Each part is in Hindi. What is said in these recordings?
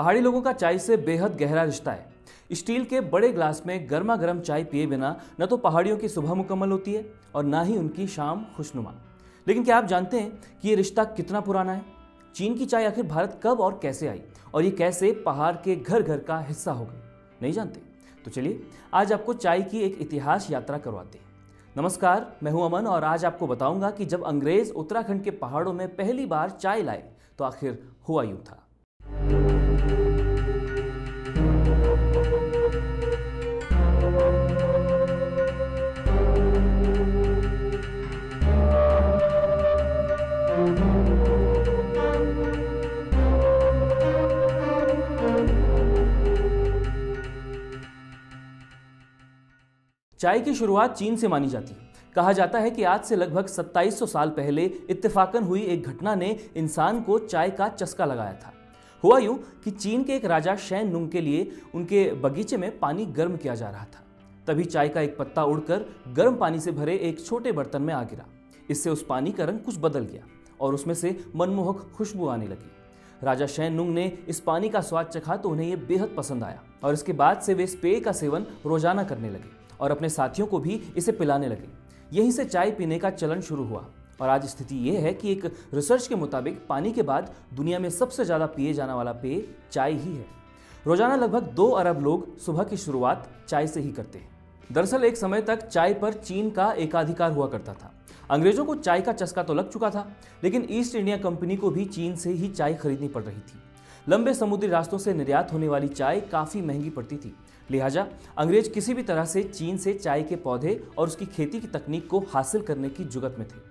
पहाड़ी लोगों का चाय से बेहद गहरा रिश्ता है। स्टील के बड़े ग्लास में गर्मा गर्म चाय पिए बिना न तो पहाड़ियों की सुबह मुकम्मल होती है और ना ही उनकी शाम खुशनुमा। लेकिन क्या आप जानते हैं कि ये रिश्ता कितना पुराना है? चीन की चाय आखिर भारत कब और कैसे आई? और ये कैसे पहाड़ के घर घर का हिस्सा हो गई? नहीं जानते? तो चलिए, आज आपको चाय की एक इतिहास यात्रा करवाते हैं। नमस्कार, मैं हूँ अमन और आज आपको बताऊँगा कि जब अंग्रेज़ उत्तराखंड के पहाड़ों में पहली बार चाय लाए तो आखिर हुआ यूँ था। चाय की शुरुआत चीन से मानी जाती है। कहा जाता है कि आज से लगभग 2700 साल पहले इत्तेफाकन हुई एक घटना ने इंसान को चाय का चस्का लगाया था। हुआ यूँ कि चीन के एक राजा शैन नुंग के लिए उनके बगीचे में पानी गर्म किया जा रहा था। तभी चाय का एक पत्ता उड़कर गर्म पानी से भरे एक छोटे बर्तन में आ गिरा। इससे उस पानी का रंग कुछ बदल गया और उसमें से मनमोहक खुशबू आने लगी। राजा शैन नुंग ने इस पानी का स्वाद चखा तो उन्हें यह बेहद पसंद आया और इसके बाद से वे इस पेय का सेवन रोज़ाना करने लगे और अपने साथियों को भी इसे पिलाने लगे। यहीं से चाय पीने का चलन शुरू हुआ। और आज स्थिति यह है कि एक रिसर्च के मुताबिक पानी के बाद दुनिया में सबसे ज़्यादा पिए जाने वाला पेय चाय ही है। रोज़ाना लगभग दो अरब लोग सुबह की शुरुआत चाय से ही करते हैं। दरअसल एक समय तक चाय पर चीन का एकाधिकार हुआ करता था। अंग्रेज़ों को चाय का चस्का तो लग चुका था, लेकिन ईस्ट इंडिया कंपनी को भी चीन से ही चाय खरीदनी पड़ रही थी। लंबे समुद्री रास्तों से निर्यात होने वाली चाय काफ़ी महँगी पड़ती थी। लिहाजा अंग्रेज़ किसी भी तरह से चीन से चाय के पौधे और उसकी खेती की तकनीक को हासिल करने की जुगत में थे।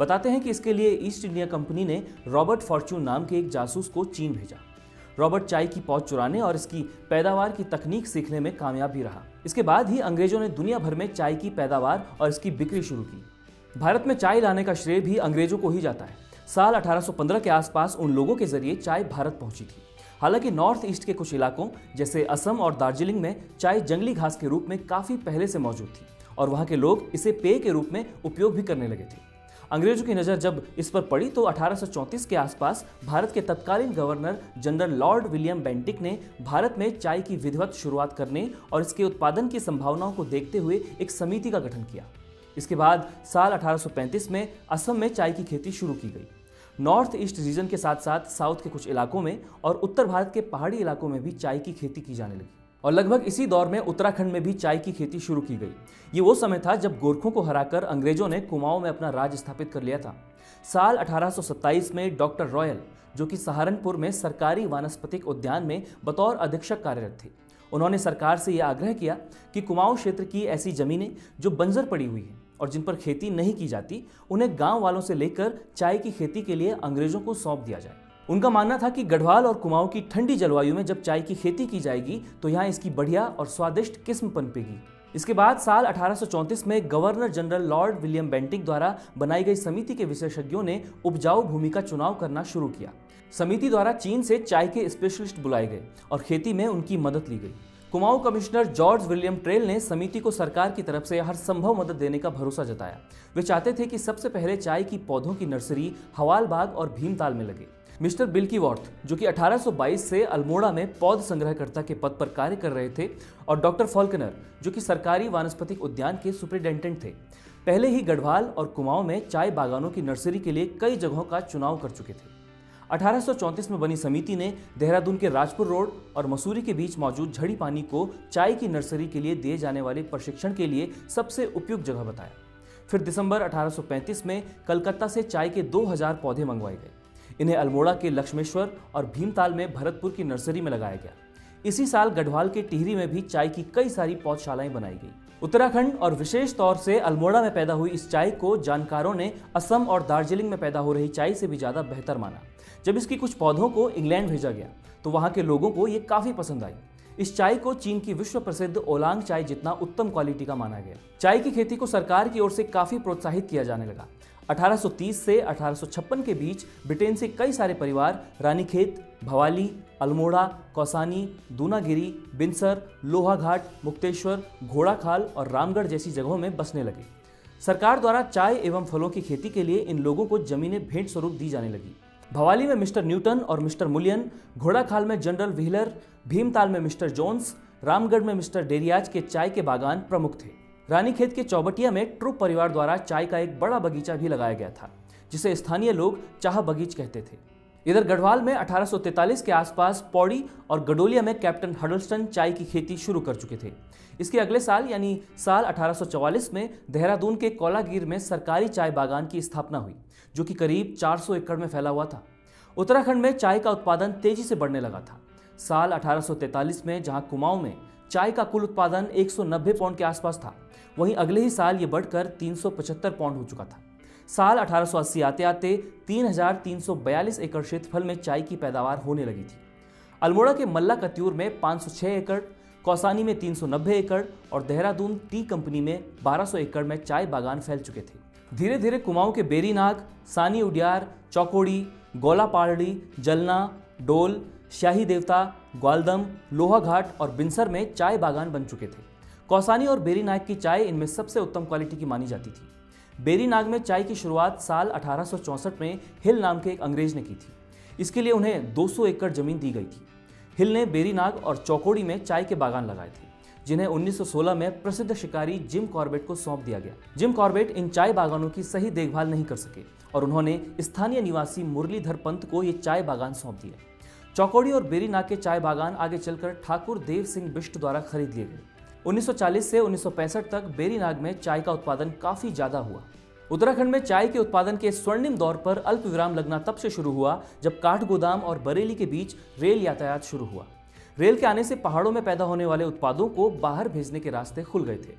बताते हैं कि इसके लिए ईस्ट इंडिया कंपनी ने रॉबर्ट फॉर्चून नाम के एक जासूस को चीन भेजा। रॉबर्ट चाय की पौध चुराने और इसकी पैदावार की तकनीक सीखने में कामयाब भी रहा। इसके बाद ही अंग्रेज़ों ने दुनिया भर में चाय की पैदावार और इसकी बिक्री शुरू की। भारत में चाय लाने का श्रेय भी अंग्रेज़ों को ही जाता है। साल 1815 के आसपास उन लोगों के ज़रिए चाय भारत पहुँची थी। हालाँकि नॉर्थ ईस्ट के कुछ इलाकों, जैसे असम और दार्जिलिंग में, चाय जंगली घास के रूप में काफ़ी पहले से मौजूद थी और वहाँ के लोग इसे पेय के रूप में उपयोग भी करने लगे थे। अंग्रेज़ों की नज़र जब इस पर पड़ी तो 1834 के आसपास भारत के तत्कालीन governor general lord William Bentinck ने भारत में चाय की विधिवत शुरुआत करने और इसके उत्पादन की संभावनाओं को देखते हुए एक समिति का गठन किया। इसके बाद साल 1835 में असम में चाय की खेती शुरू की गई। नॉर्थ ईस्ट रीजन के साथ साथ साउथ के कुछ इलाकों में और उत्तर भारत के पहाड़ी इलाकों में भी चाय की खेती की जाने लगी। और लगभग इसी दौर में उत्तराखंड में भी चाय की खेती शुरू की गई। ये वो समय था जब गोरखों को हराकर अंग्रेज़ों ने कुमाऊं में अपना राज स्थापित कर लिया था। साल 1827 में डॉक्टर रॉयल, जो कि सहारनपुर में सरकारी वानस्पतिक उद्यान में बतौर अधीक्षक कार्यरत थे, उन्होंने सरकार से यह आग्रह किया कि कुमाऊं क्षेत्र की ऐसी जमीनें जो बंजर पड़ी हुई हैं और जिन पर खेती नहीं की जाती, उन्हें गाँव वालों से लेकर चाय की खेती के लिए अंग्रेज़ों को सौंप दिया जाए। उनका मानना था कि गढ़वाल और कुमाऊं की ठंडी जलवायु में जब चाय की खेती की जाएगी तो यहाँ इसकी बढ़िया और स्वादिष्ट किस्म पनपेगी। इसके बाद साल 1834 में governor general lord William Bentinck द्वारा बनाई गई समिति के विशेषज्ञों ने उपजाऊ भूमि का चुनाव करना शुरू किया। समिति द्वारा चीन से चाय के स्पेशलिस्ट बुलाए गए और खेती में उनकी मदद ली गई। Kumaon commissioner George William Traill ने समिति को सरकार की तरफ़ से हर संभव मदद देने का भरोसा जताया। वे चाहते थे कि सबसे पहले चाय की पौधों की नर्सरी, हवालबाग और भीमताल में लगे। मिस्टर बिल्की वॉर्थ, जो कि 1822 से अल्मोड़ा में पौध संग्रहकर्ता के पद पर कार्य कर रहे थे, और डॉक्टर फॉल्कनर, जो कि सरकारी वानस्पतिक उद्यान के सुपरिटेंडेंट थे। पहले ही गढ़वाल और कुमाऊं में चाय बागानों की नर्सरी के लिए कई जगहों का चुनाव कर चुके थे। 1834 में बनी समिति ने देहरादून के राजपुर रोड और मसूरी के बीच मौजूद झड़ी पानी को चाय की नर्सरी के लिए दिए जाने वाले प्रशिक्षण के लिए सबसे उपयुक्त जगह बताया। फिर दिसंबर 1835 में कलकत्ता से चाय के 2000 पौधे मंगवाए गए। इन्हें अल्मोड़ा के लक्ष्मेश्वर और भीमताल में भरतपुर की नर्सरी में लगाया गया। इसी साल गढ़वाल के टिहरी में भी चाय की कई सारी पौधशालाएँ बनाई गई। उत्तराखंड और विशेष तौर से अल्मोड़ा में पैदा हुई इस चाय को जानकारों ने असम और दार्जिलिंग में पैदा हो रही चाय से भी ज़्यादा बेहतर माना। जब इसकी कुछ पौधों को इंग्लैंड भेजा गया तो वहाँ के लोगों को ये काफ़ी पसंद आई। इस चाय को चीन की विश्व प्रसिद्ध ओलांग चाय जितना उत्तम क्वालिटी का माना गया। चाय की खेती को सरकार की ओर से काफ़ी प्रोत्साहित किया जाने लगा। 1830 से 1856 के बीच ब्रिटेन से कई सारे परिवार रानीखेत, भवाली, अल्मोड़ा, कौसानी, दूनागिरी बिनसर लोहाघाट, मुक्तेश्वर, घोड़ाखाल और रामगढ़ जैसी जगहों में बसने लगे। सरकार द्वारा चाय एवं फलों की खेती के लिए इन लोगों को जमीनें भेंट स्वरूप दी जाने लगी। भवाली में मिस्टर न्यूटन और मिस्टर मुलियन, घोड़ाखाल में जनरल व्हीलर, भीमताल में मिस्टर जोन्स, रामगढ़ में मिस्टर डेरियाज के चाय के बागान प्रमुख थे। रानीखेत के चौबटिया में ट्रुप परिवार द्वारा चाय का एक बड़ा बगीचा भी लगाया गया था, जिसे स्थानीय लोग चाह बगीच कहते थे। इधर गढ़वाल में 1843 के आसपास पौड़ी और गडोलिया में कैप्टन हडलस्टन चाय की खेती शुरू कर चुके थे। इसके अगले साल, यानी साल 1844 में देहरादून के कोलागिर में सरकारी चाय बागान की स्थापना हुई, जो कि करीब 400 एकड़ में फैला हुआ था। उत्तराखंड में चाय का उत्पादन तेज़ी से बढ़ने लगा था। साल 1843 में जहाँ कुमाऊं में चाय का कुल उत्पादन 190 पाउंड के आसपास था। वहीं अगले ही साल ये बढ़कर 375 पौंड हो चुका था। साल 1880 आते आते 3,342 एकड़ क्षेत्रफल में चाय की पैदावार होने लगी थी। अल्मोड़ा के मल्ला कत्यूर में 506 एकड़ कौसानी में 390 एकड़ और देहरादून टी कंपनी में 1200 एकड़ में चाय बागान फैल चुके थे। धीरे धीरे कुमाऊं के बेरीनाग सानी उडियार चौकोड़ी गोला पहाड़ी जलना डोल शाही देवता, ग्वालदम, लोहाघाट और बिनसर में चाय बागान बन चुके थे। कौसानी और बेरीनाग की चाय इनमें सबसे उत्तम क्वालिटी की मानी जाती थी। बेरीनाग में चाय की शुरुआत साल अठारह में हिल नाम के एक अंग्रेज़ ने की थी। इसके लिए उन्हें 200 एकड़ ज़मीन दी गई थी। हिल ने बेरीनाग और चौकोड़ी में चाय के बागान लगाए थे, जिन्हें 1916 में प्रसिद्ध शिकारी जिम कॉर्बेट को सौंप दिया गया। जिम कॉर्बेट इन चाय बागानों की सही देखभाल नहीं कर सके और उन्होंने स्थानीय निवासी मुरलीधर पंत को ये चाय बागान सौंप दिए चौकोड़ी और बेरीनाग के चाय बागान आगे चलकर ठाकुर देव सिंह बिष्ट द्वारा खरीद लिए गए। 1940 से 1965 तक बेरीनाग में चाय का उत्पादन काफ़ी ज़्यादा हुआ। उत्तराखंड में चाय के उत्पादन के स्वर्णिम दौर पर अल्प विराम लगना तब से शुरू हुआ जब काठगोदाम और बरेली के बीच रेल यातायात शुरू हुआ। रेल के आने से पहाड़ों में पैदा होने वाले उत्पादों को बाहर भेजने के रास्ते खुल गए थे।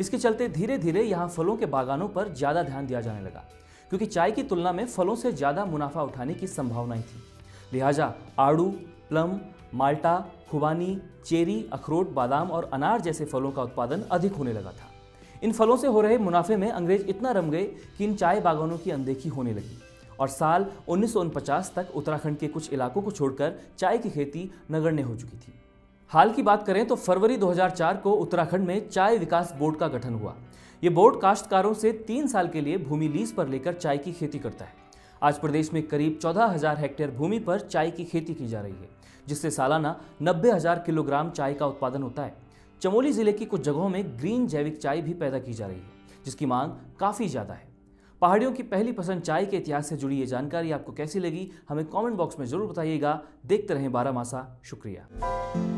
इसके चलते धीरे धीरे यहाँ फलों के बागानों पर ज़्यादा ध्यान दिया जाने लगा, क्योंकि चाय की तुलना में फलों से ज़्यादा मुनाफा उठाने की संभावनाएँ थी। लिहाजा आड़ू, प्लम, माल्टा, खुबानी, चेरी, अखरोट, बादाम और अनार जैसे फलों का उत्पादन अधिक होने लगा था। इन फलों से हो रहे मुनाफे में अंग्रेज़ इतना रम गए कि इन चाय बागानों की अनदेखी होने लगी और साल उन्नीस तक उत्तराखंड के कुछ इलाकों को छोड़कर चाय की खेती नगण्य हो चुकी थी। हाल की बात करें तो फरवरी 2004 को उत्तराखंड में चाय विकास बोर्ड का गठन हुआ। ये बोर्ड काश्तकारों से तीन साल के लिए भूमि लीज पर लेकर चाय की खेती करता है। आज प्रदेश में करीब चौदह हज़ार हेक्टेयर भूमि पर चाय की खेती की जा रही है, जिससे सालाना नब्बे हज़ार किलोग्राम चाय का उत्पादन होता है। चमोली ज़िले की कुछ जगहों में ग्रीन जैविक चाय भी पैदा की जा रही है, जिसकी मांग काफ़ी ज़्यादा है। पहाड़ियों की पहली पसंद चाय के इतिहास से जुड़ी ये जानकारी आपको कैसी लगी, हमें कमेंट बॉक्स में ज़रूर बताइएगा। देखते रहें बारह मासा, शुक्रिया।